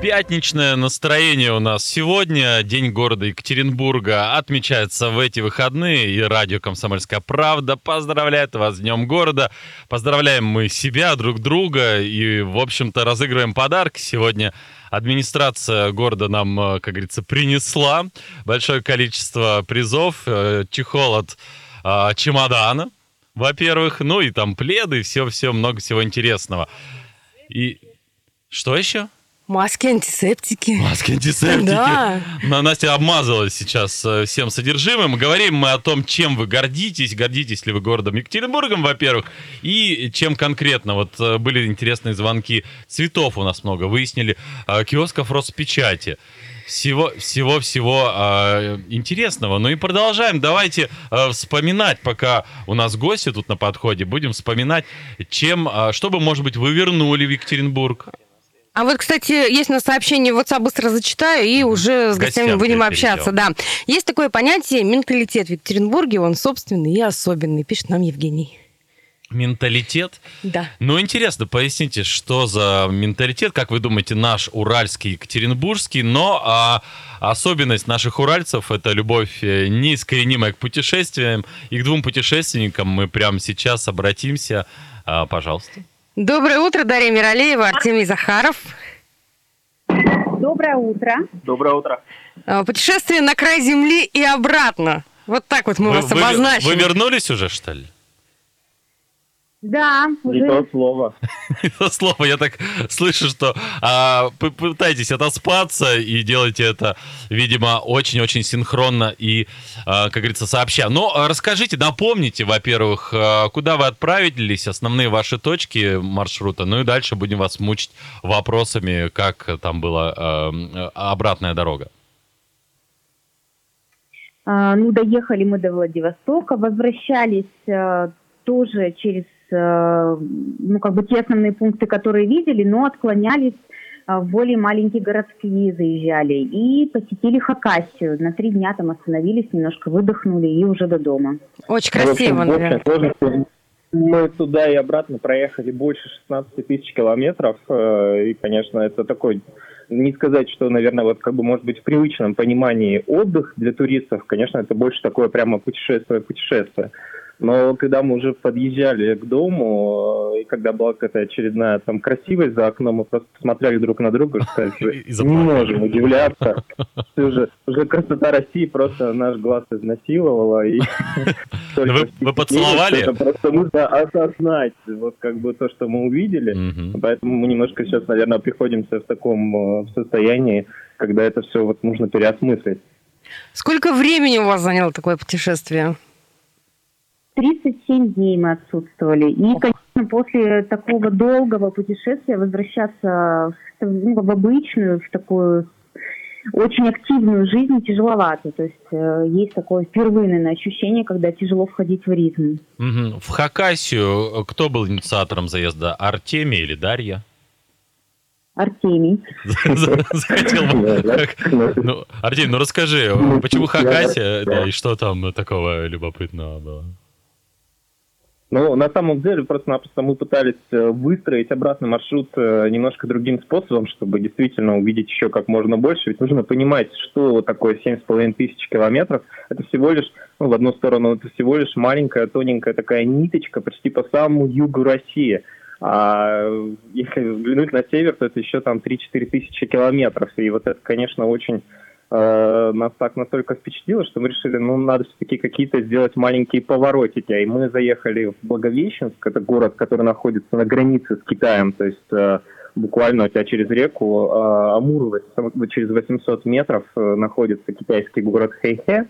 Пятничное настроение у нас сегодня. День города Екатеринбурга отмечается в эти выходные. И радио «Комсомольская правда» поздравляет вас с Днем города. Поздравляем мы себя, друг друга. И, в общем-то, разыгрываем подарки. Сегодня администрация города нам, э, как говорится, принесла большое количество призов. Э, чехол от э, чемодана, во-первых. Ну и там пледы, все-все, много всего интересного. И что еще? Маски антисептики. Маски антисептики. Да. На Настя обмазалась сейчас э, всем содержимым. Говорим мы о том, чем вы гордитесь. Гордитесь ли вы городом Екатеринбургом, во-первых, и чем конкретно. Вот э, были интересные звонки. Цветов у нас много. Выяснили. Э, киосков Роспечати. Всего, всего, всего э, интересного. Ну и продолжаем. Давайте э, вспоминать, пока у нас гости тут на подходе, будем вспоминать, чем, э, что бы, может быть, вы вернули в Екатеринбург. А вот, кстати, есть на сообщение в WhatsApp, быстро зачитаю, и уже с, С гостями гостями будем общаться. Да. Есть такое понятие менталитет в Екатеринбурге, он собственный и особенный, пишет нам Евгений. Менталитет. Да. Ну, интересно, поясните, что за менталитет, как вы думаете, наш уральский, екатеринбургский, но а, особенность наших уральцев – это любовь э, неискоренимая к путешествиям, и к двум путешественникам мы прямо сейчас обратимся. А, пожалуйста. Доброе утро, Дарья Миралеева, Артемий Захаров. Доброе утро. Доброе утро. А, Путешествие на край земли и обратно. Вот так вот мы Вы, вас вы- обозначили. вы вернулись уже, что ли? Да, Не уже то слово. Это слово, я так слышу, что а, пытаетесь отоспаться и делаете это, видимо, очень-очень синхронно и, а, как говорится, сообща. Но расскажите, напомните, во-первых, а, куда вы отправились, основные ваши точки маршрута, ну и дальше будем вас мучить вопросами, как там была а, обратная дорога. а, ну, доехали мы до Владивостока, возвращались а, тоже через ну, как бы те основные пункты, которые видели, но отклонялись а, в более маленькие городские заезжали и посетили Хакасию. На три дня там остановились, немножко выдохнули и уже до дома. Очень Ну, в общем, красиво, в общей наверное. мы туда и обратно проехали больше 16 тысяч километров. э, И, конечно, это такой, не сказать, что, наверное, вот как бы, может быть, в привычном понимании отдых для туристов, конечно, это больше такое прямо путешествие-путешествие. Но когда мы уже подъезжали к дому, э, и когда была какая-то очередная там красивость за окном, мы просто посмотрели друг на друга сказали, что не можем удивляться. Уже, уже красота России просто наш глаз изнасиловала. И Вы- вы поцеловали? Это просто нужно осознать, вот как бы то, что мы увидели. Мгм. Поэтому мы немножко сейчас, наверное, приходимся в таком э, в состоянии, когда это все вот нужно переосмыслить. Сколько времени у вас заняло такое путешествие? 37 дней мы отсутствовали. И, конечно, после такого долгого путешествия возвращаться в, ну, в обычную, в такую очень активную жизнь тяжеловато. То есть э, есть такое впервые, наверное, ощущение, когда тяжело входить в ритм. Мгм. В Хакасию кто был инициатором заезда? Артемий или Дарья? Артемий. Захотел бы. Ну, Артемий, ну расскажи, почему Хакасия, да, и что там такого любопытного было? Ну, на самом деле, просто-напросто мы пытались э, выстроить обратный маршрут э, немножко другим способом, чтобы действительно увидеть еще как можно больше. Ведь нужно понимать, что такое 7,5 тысяч километров. Это всего лишь, ну, в одну сторону, это всего лишь маленькая, тоненькая такая ниточка почти по самому югу России. А если взглянуть на север, то это еще там 3-4 тысячи километров. И вот это, конечно, очень э, нас так настолько впечатлило, что мы решили, ну, надо все-таки какие-то сделать маленькие поворотики. И мы заехали в Благовещенск, это город, который находится на границе с Китаем, то есть э, буквально у тебя через реку э, Амур, через 800 метров э, находится китайский город Хэйхэ.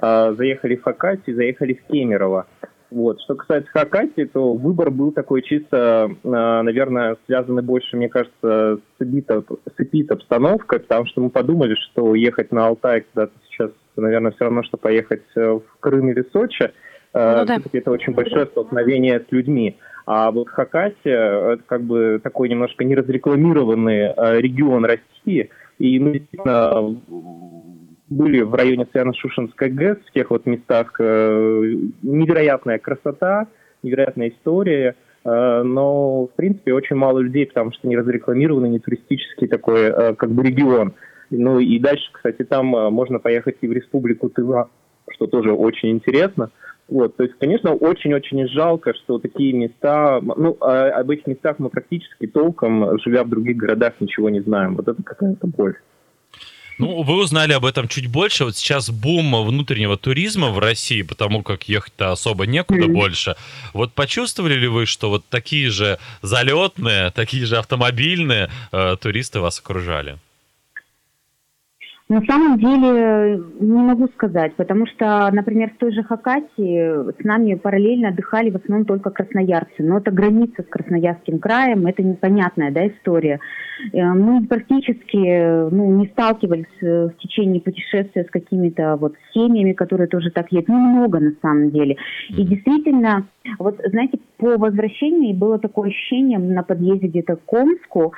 Э, заехали в Хакасию, заехали в Кемерово. Вот. Что касается Хакасии, то выбор был такой чисто, э, наверное, связанный больше, мне кажется, с эпид, с эпид-обстановкой, потому что мы подумали, что ехать на Алтай куда-то сейчас, наверное, все равно, что поехать э, в Крым или Сочи. Э, Ну да. Это очень большое столкновение с людьми. А вот Хакасия – это как бы такой немножко неразрекламированный э, регион России, и мы действительно были в районе Саяно-Шушенской ГЭС, в тех вот местах э, невероятная красота, невероятная история, э, но, в принципе, очень мало людей, потому что не разрекламированный, не туристический такой, э, как бы, регион. Ну и дальше, кстати, там можно поехать и в республику Тыва, что тоже очень интересно. Вот, то есть, конечно, очень-очень жалко, что такие места, ну, а об этих местах мы практически толком, живя в других городах, ничего не знаем. Вот это какая-то боль. Ну, вы узнали об этом чуть больше. Вот сейчас бум внутреннего туризма в России, потому как ехать-то особо некуда mm-hmm. больше. Вот почувствовали ли вы, что вот такие же залетные, такие же автомобильные э, туристы вас окружали? На самом деле не могу сказать, потому что, например, в той же Хакасии с нами параллельно отдыхали в основном только красноярцы. Но это граница с Красноярским краем, это непонятная да, история. Э, мы практически ну, не сталкивались э, в течение путешествия с какими-то вот семьями, которые тоже так едут. Немного на самом деле. И действительно, вот знаете, по возвращении было такое ощущение на подъезде где-то к Комску,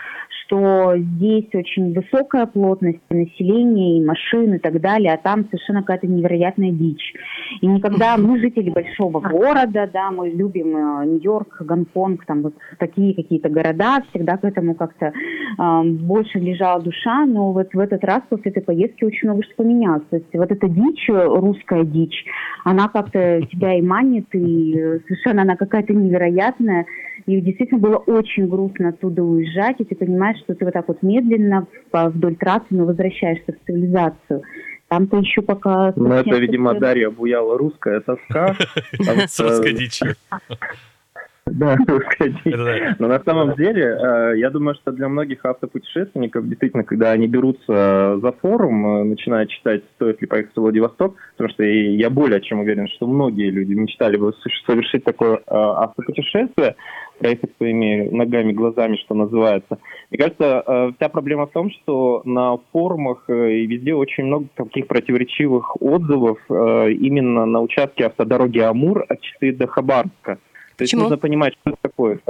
что здесь очень высокая плотность населения и машин и так далее, а там совершенно какая-то невероятная дичь. И никогда мы жители большого города, да, мы любим э, Нью-Йорк, Гонконг, там вот такие какие-то города, всегда к этому как-то э, больше лежала душа, но вот в этот раз после этой поездки очень много что поменялось. То есть вот эта дичь, русская дичь, она как-то тебя и манит, и совершенно она какая-то невероятная. И действительно было очень грустно оттуда уезжать, и ты понимаешь, что ты вот так вот медленно вдоль трассы, но возвращаешься в цивилизацию. Там-то еще пока... Ну, это, видимо, Дарья обуяла русская тоска. С русской дичью. Да, Но на самом деле, э, я думаю, что для многих автопутешественников, действительно, когда они берутся за форум, э, начинают читать, стоит ли поехать в Владивосток, потому что я более чем уверен, что многие люди мечтали бы совершить такое э, автопутешествие, проехать своими ногами, глазами, что называется. Мне кажется, вся проблема в том, что на форумах и везде очень много таких противоречивых отзывов именно на участке автодороги Амур от Читы до Хабарска. То есть нужно понимать, что это такое.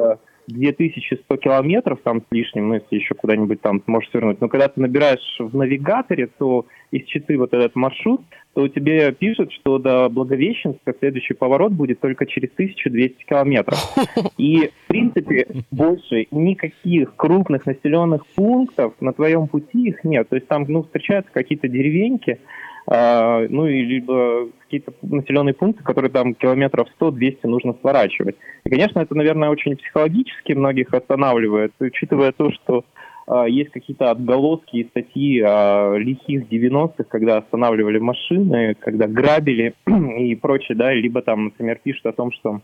2100 километров там с лишним, ну, если еще куда-нибудь там сможешь свернуть. Но когда ты набираешь в навигаторе, то из Читы вот этот маршрут, то тебе пишут, что до Благовещенска следующий поворот будет только через 1200 километров. И, в принципе, больше никаких крупных населенных пунктов на твоем пути их нет. То есть там, ну, встречаются какие-то деревеньки, а, ну и либо какие-то населенные пункты, которые там километров 100-200 нужно сворачивать. И, конечно, это, наверное, очень психологически многих останавливает, учитывая то, что а, есть какие-то отголоски и статьи о лихих 90-х, когда останавливали машины, когда грабили и прочее, да, либо там, например, пишут о том, что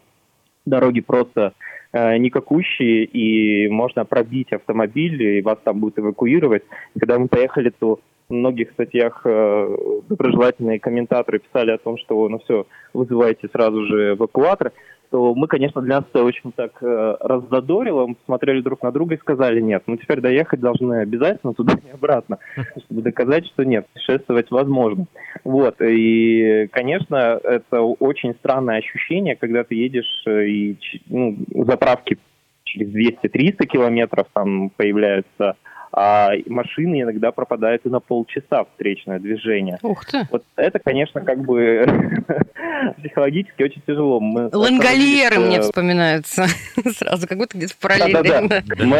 дороги просто э, никакущие, и можно пробить автомобиль, и вас там будут эвакуировать. Когда мы поехали, то многих статьях э, доброжелательные комментаторы писали о том, что ну все, вызывайте сразу же эвакуатор, то мы, конечно, для нас это очень так э, раздодорило, мы посмотрели друг на друга и сказали, нет, ну теперь доехать должны обязательно туда и обратно, чтобы доказать, что нет, путешествовать возможно. Вот, и, конечно, это очень странное ощущение, когда ты едешь э, и ну, заправки через 200-300 километров там появляются а машины иногда пропадают и на полчаса встречное движение. Ух ты! Вот это, конечно, как бы психологически очень тяжело. Мы Лангольеры мне вспоминаются сразу, как будто где-то параллельно. Мы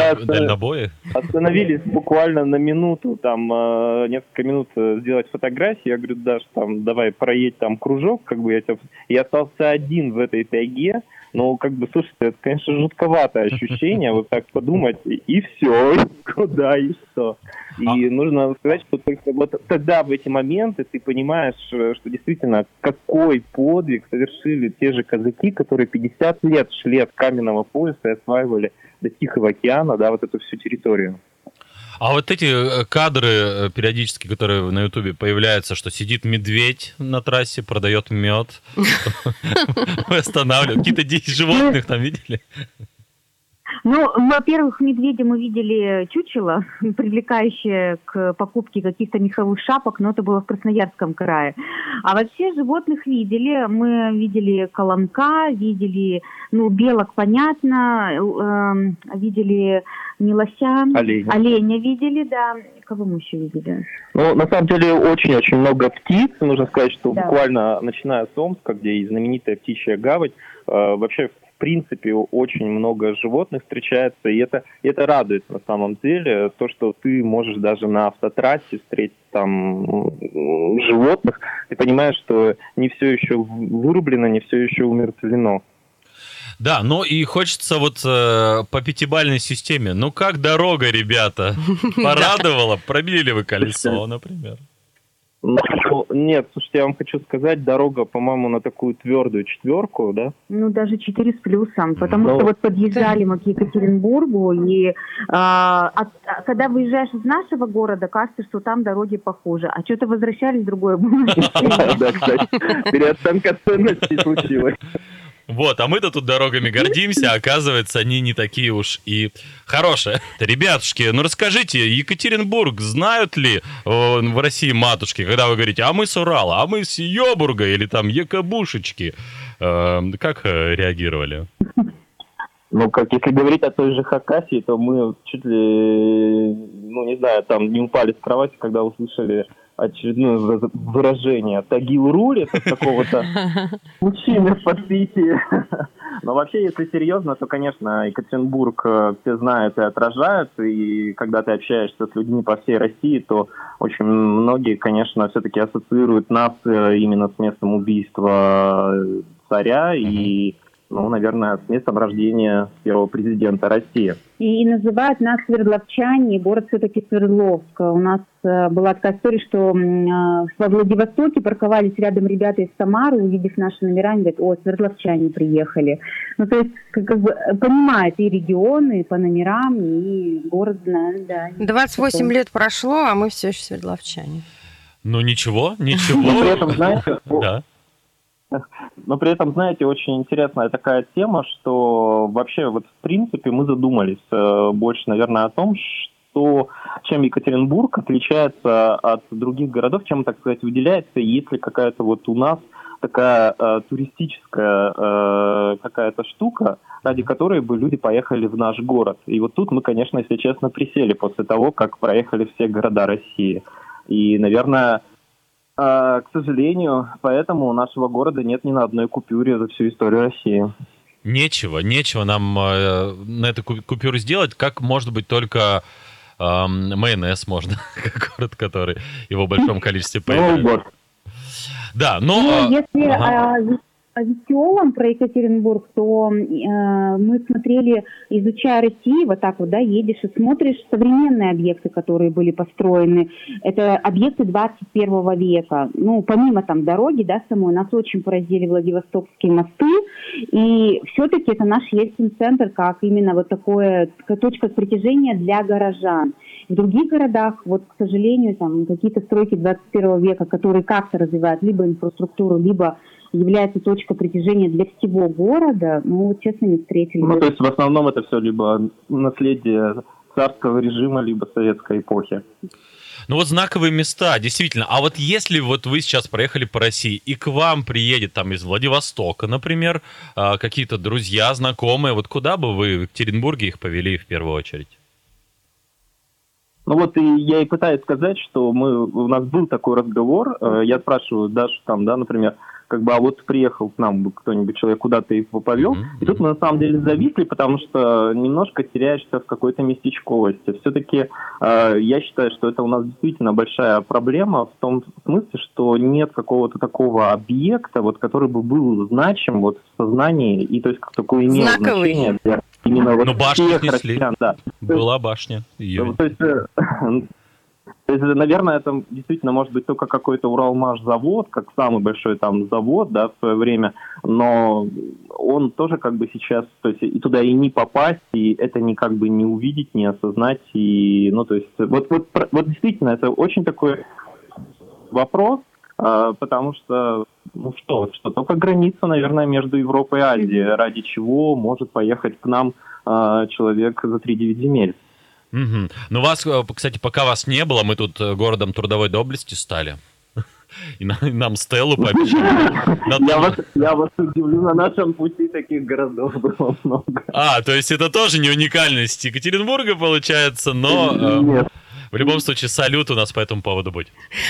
остановились буквально на минуту, там э, несколько минут э, сделать фотографии. Я говорю, Даш, там, давай проедь там кружок, как бы я, я остался один в этой тайге, ну, как бы, слушайте, это, конечно, жутковатое ощущение, вот так подумать, и все, куда, и что. И а... нужно сказать, что только вот тогда, в эти моменты, ты понимаешь, что действительно, какой подвиг совершили те же казаки, которые 50 лет шли от каменного пояса и осваивали до Тихого океана, да, вот эту всю территорию. А вот эти э, кадры э, периодически, которые на Ютубе появляются, что сидит медведь на трассе, продает мед, останавливает. Какие-то 10 животных там видели? Ну, во-первых, медведя мы видели чучело, привлекающее к покупке каких-то меховых шапок, но это было в Красноярском крае. А вообще животных видели. Мы видели колонка, видели, ну, белок, понятно, э, видели не лося, Оленя. оленя видели, да. Кого мы еще видели? Ну, на самом деле, очень-очень много птиц. Нужно сказать, что Да. буквально начиная с Омска, где и знаменитая птичья гавань, э, вообще, в принципе, очень много животных встречается, и это, и это радует на самом деле. То, что ты можешь даже на автотрассе встретить там животных, ты понимаешь, что не все еще вырублено, не все еще умертвлено. Да, ну и хочется вот э, по пятибалльной системе. Ну как дорога, ребята? Порадовала? Пробили вы колесо, например. Ну, нет, слушайте, я вам хочу сказать, дорога, по-моему, на такую твердую четверку, да? Ну, даже 4 с плюсом, потому Ну, что вот подъезжали мы к Екатеринбургу, и а, от- а, когда выезжаешь из нашего города, кажется, что там дороги похуже, а что-то возвращались в другое было. Да, кстати, переоценка ценностей случилась. Вот, а мы-то тут дорогами гордимся, а оказывается, они не такие уж и хорошие. Ребятушки, ну расскажите, Екатеринбург знают ли э, в России матушки, когда вы говорите, а мы с Урала, а мы с Йобурга или там Екабушечки? Э, как э, реагировали? Ну, как если говорить о той же Хакасии, то мы чуть ли, ну, не знаю, там не упали с кровати, когда услышали очередное вы- выражение. «Тагил рулит» от какого-то мужчины в подпитии. Но вообще, если серьезно, то, конечно, Екатеринбург э, все знают и отражают, и когда ты общаешься с людьми по всей России, то очень многие, конечно, все-таки ассоциируют нас э, именно с местом убийства э, царя. И, ну, наверное, с местом рождения первого президента России. И называют нас Свердловчане, город все-таки Свердловск. У нас э, была такая история, что э, во Владивостоке парковались рядом ребята из Самары, увидев наши номера, они говорят, о, Свердловчане приехали. Ну, то есть, как, как бы э, понимают и регионы, и по номерам, и город знают, да. 28 лет прошло, а мы все еще свердловчане. Ну ничего, Но при ничего. этом, знаете, Да. Но при этом, знаете, очень интересная такая тема, что вообще вот в принципе мы задумались э, больше, наверное, о том, что чем Екатеринбург отличается от других городов, чем, так сказать, выделяется, есть ли какая-то вот у нас такая э, туристическая э, какая-то штука, ради которой бы люди поехали в наш город. И вот тут мы, конечно, если честно, присели после того, как проехали все города России. И, наверное, к сожалению, поэтому у нашего города нет ни на одной купюре за всю историю России. Нечего, нечего нам э, на эту ку- купюру сделать, как может быть только эм, майонез можно, как город, который его в большом количестве поедает. Да, но... Ну, э, если ага. Веселом про Екатеринбург, то э, мы смотрели, изучая Россию, вот так вот, да, едешь и смотришь современные объекты, которые были построены. Это объекты 21 века. Ну, помимо там дороги, да, самой, нас очень поразили Владивостокские мосты. И все-таки это наш Ельцин центр, как именно вот такое, точка притяжения для горожан. В других городах, вот, к сожалению, там какие-то стройки 21 века, которые как-то развивают либо инфраструктуру, либо является точка притяжения для всего города, ну, вот, честно, не встретили. Ну, то есть в основном это все либо наследие царского режима, либо советской эпохи. Ну вот знаковые места, действительно. А вот если вот вы сейчас проехали по России, и к вам приедет там из Владивостока, например, а, какие-то друзья, знакомые, вот куда бы вы в Екатеринбурге их повели в первую очередь? Ну вот и я и пытаюсь сказать, что мы, у нас был такой разговор, э, я спрашиваю Дашу там, да, например, как бы, а вот приехал к нам бы кто-нибудь человек, куда ты его повел, Мгм. и тут мы на самом деле зависли, потому что немножко теряешься в какой-то местечковости. Все-таки э, я считаю, что это у нас действительно большая проблема в том смысле, что нет какого-то такого объекта, вот, который бы был значим вот в сознании, и то есть как такое имело Знаковый. значение для именно вот Ну, башню снесли. россиян, да. Была башня. Ну, То есть, э, то есть, наверное, это действительно может быть только какой-то Уралмаш-завод, как самый большой там завод, да, в свое время, но он тоже как бы сейчас, то есть и туда и не попасть, и это не как бы не увидеть, не осознать, и, ну, то есть, вот, вот, вот действительно, это очень такой вопрос, а, потому что, ну что, что только граница, наверное, между Европой и Азией, ради чего может поехать к нам а, человек за 3-9 земель. Угу. Ну, вас, э, кстати, пока вас не было, мы тут э, городом трудовой доблести стали. И нам Стеллу пообещали. Я вас, я вас удивлю, на нашем пути таких городов было много. А, то есть это тоже не уникальность Екатеринбурга, получается, но... Э, Нет. В любом случае, салют у нас по этому поводу будет.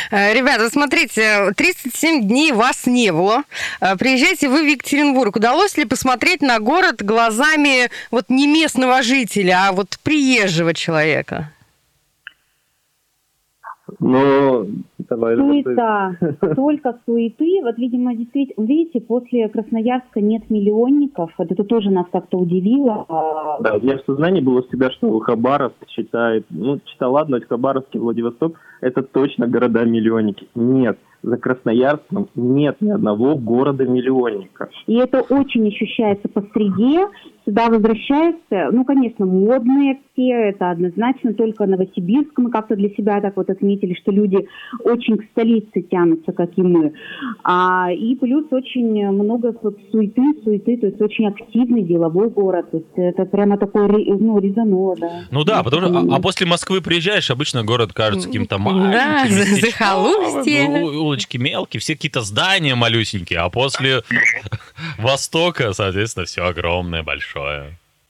Э, ребята, смотрите, 37 дней вас не было. Э, приезжайте вы в Екатеринбург. Удалось ли посмотреть на город глазами вот не местного жителя, а вот приезжего человека? Давай. Суета, столько суеты. Вот, видимо, действительно, видите, после Красноярска нет миллионников. Вот это тоже нас как-то удивило. Да, у меня в сознании было всегда, что Хабаровск считает, ну, читал, ладно, Хабаровск и Владивосток, это точно города-миллионники. Нет за Красноярском нет ни одного города-миллионника. И это очень ощущается по среде. Сюда возвращаются, ну, конечно, модные все, это однозначно, только Новосибирск мы как-то для себя так вот отметили, что люди очень к столице тянутся, как и мы. А, и плюс очень много вот, суеты, суеты, то есть очень активный деловой город. То есть это прямо такой, ну, резануло, да. Ну да, потому что, а, а после Москвы приезжаешь, обычно город кажется каким-то маленьким. Да, захолустье. Ну, улочки мелкие, все какие-то здания малюсенькие, а после Востока, соответственно, все огромное, большое.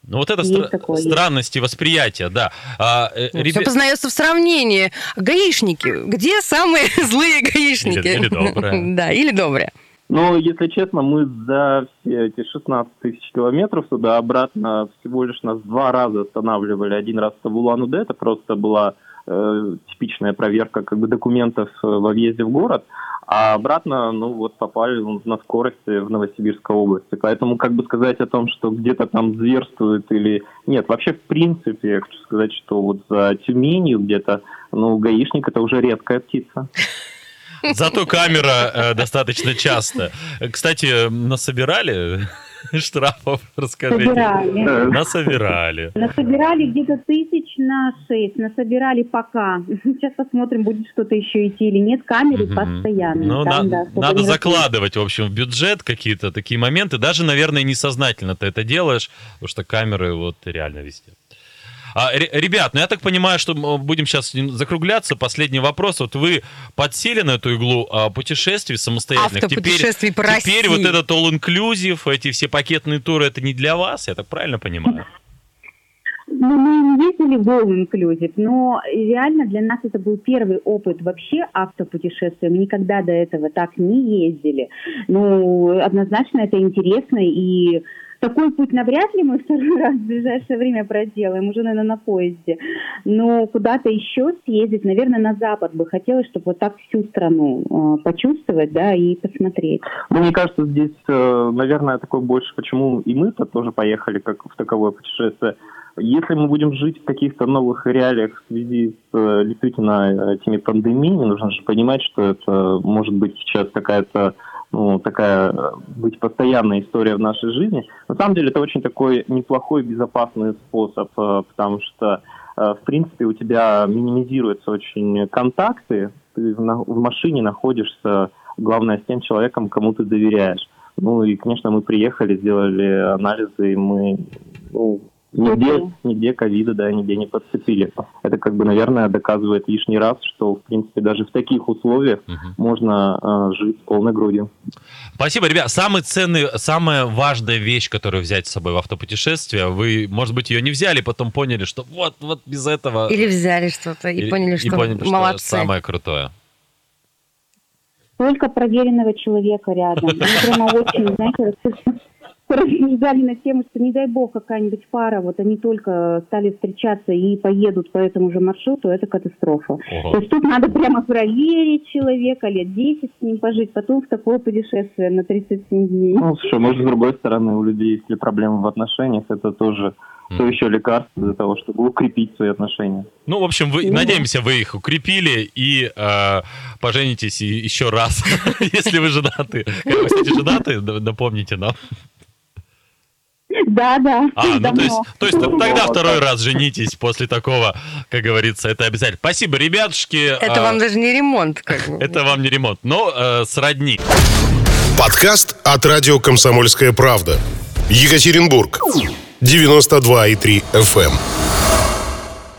Ну вот это стра- такое, странности есть. восприятия, да. А, э, ребя... Все познается в сравнении. Гаишники. Где самые злые гаишники? Или, или добрые. Да, или добрые. Ну, если честно, мы за все эти 16 тысяч километров туда-обратно всего лишь нас два раза останавливали. Один раз в Улан-Удэ, это просто была э, типичная проверка как бы документов э, во въезде в город, а обратно, ну вот попали на скорости в Новосибирской области. Поэтому как бы сказать о том, что где-то там зверствует или... Нет, вообще в принципе, я хочу сказать, что вот за Тюменью где-то, ну, гаишник это уже редкая птица. Зато камера э, достаточно часто. Кстати, насобирали штрафов, расскажите. Собирали. Насобирали. Насобирали где-то тысяч на шесть, насобирали пока. Сейчас посмотрим, будет что-то еще идти или нет. Камеры угу. постоянно. Ну, Там, на, да, надо закладывать, в общем, в бюджет какие-то такие моменты. Даже, наверное, несознательно ты это делаешь, потому что камеры вот реально везде. А, ребят, ну я так понимаю, что мы будем сейчас закругляться. Последний вопрос. Вот вы подсели на эту иглу а, путешествий самостоятельных. Автопутешествий теперь, по России. Теперь вот этот all-inclusive, эти все пакетные туры, это не для вас, я так правильно понимаю? Ну, мы не ездили в All Inclusive, но реально для нас это был первый опыт вообще автопутешествия. Мы никогда до этого так не ездили. Ну, однозначно это интересно и такой путь навряд ли мы второй раз в ближайшее время проделаем, уже, наверное, на поезде. Но куда-то еще съездить, наверное, на Запад бы хотелось, чтобы вот так всю страну э, почувствовать, да, и посмотреть. Ну, мне кажется, здесь, э, наверное, такой больше, почему и мы-то тоже поехали как в таковое путешествие. Если мы будем жить в каких-то новых реалиях в связи с э, действительно этими пандемиями, нужно же понимать, что это может быть сейчас какая-то ну, такая э, быть постоянная история в нашей жизни. На самом деле это очень такой неплохой, безопасный способ, э, потому что, э, в принципе, у тебя минимизируются очень контакты, ты в машине находишься, главное, с тем человеком, кому ты доверяешь. Ну и, конечно, мы приехали, сделали анализы, и мы ну, Нигде, нигде ковида, да, нигде не подцепили. Это, как бы, наверное, доказывает лишний раз, что, в принципе, даже в таких условиях угу. можно э, жить полной грудью. Спасибо, ребят. Самый ценный, самая важная вещь, которую взять с собой в автопутешествие, вы, может быть, ее не взяли, потом поняли, что вот, вот без этого... Или взяли что-то и, и поняли, что и поняли, молодцы. Что самое крутое. Только проверенного человека рядом. Мы прямо очень, знаете, рассуждали на тему, что не дай бог какая-нибудь пара, вот они только стали встречаться и поедут по этому же маршруту, это катастрофа. Ого. То есть тут надо прямо проверить человека, лет 10 с ним пожить, потом в такое путешествие на 37 дней. Ну, слушай, может, с другой стороны, у людей есть ли проблемы в отношениях, это тоже то еще лекарство для того, чтобы укрепить свои отношения. Ну, в общем, вы, надеемся, вы их укрепили и э, поженитесь еще раз, если вы женаты. Кстати, женаты, напомните нам. Да, да. А, ну то есть, то есть тогда второй раз женитесь после такого, как говорится, это обязательно. Спасибо, ребятушки. Это А, вам даже не ремонт, как бы. Это вам не ремонт, но э, сродни. Подкаст от радио «Комсомольская правда». Екатеринбург. 92,3 FM.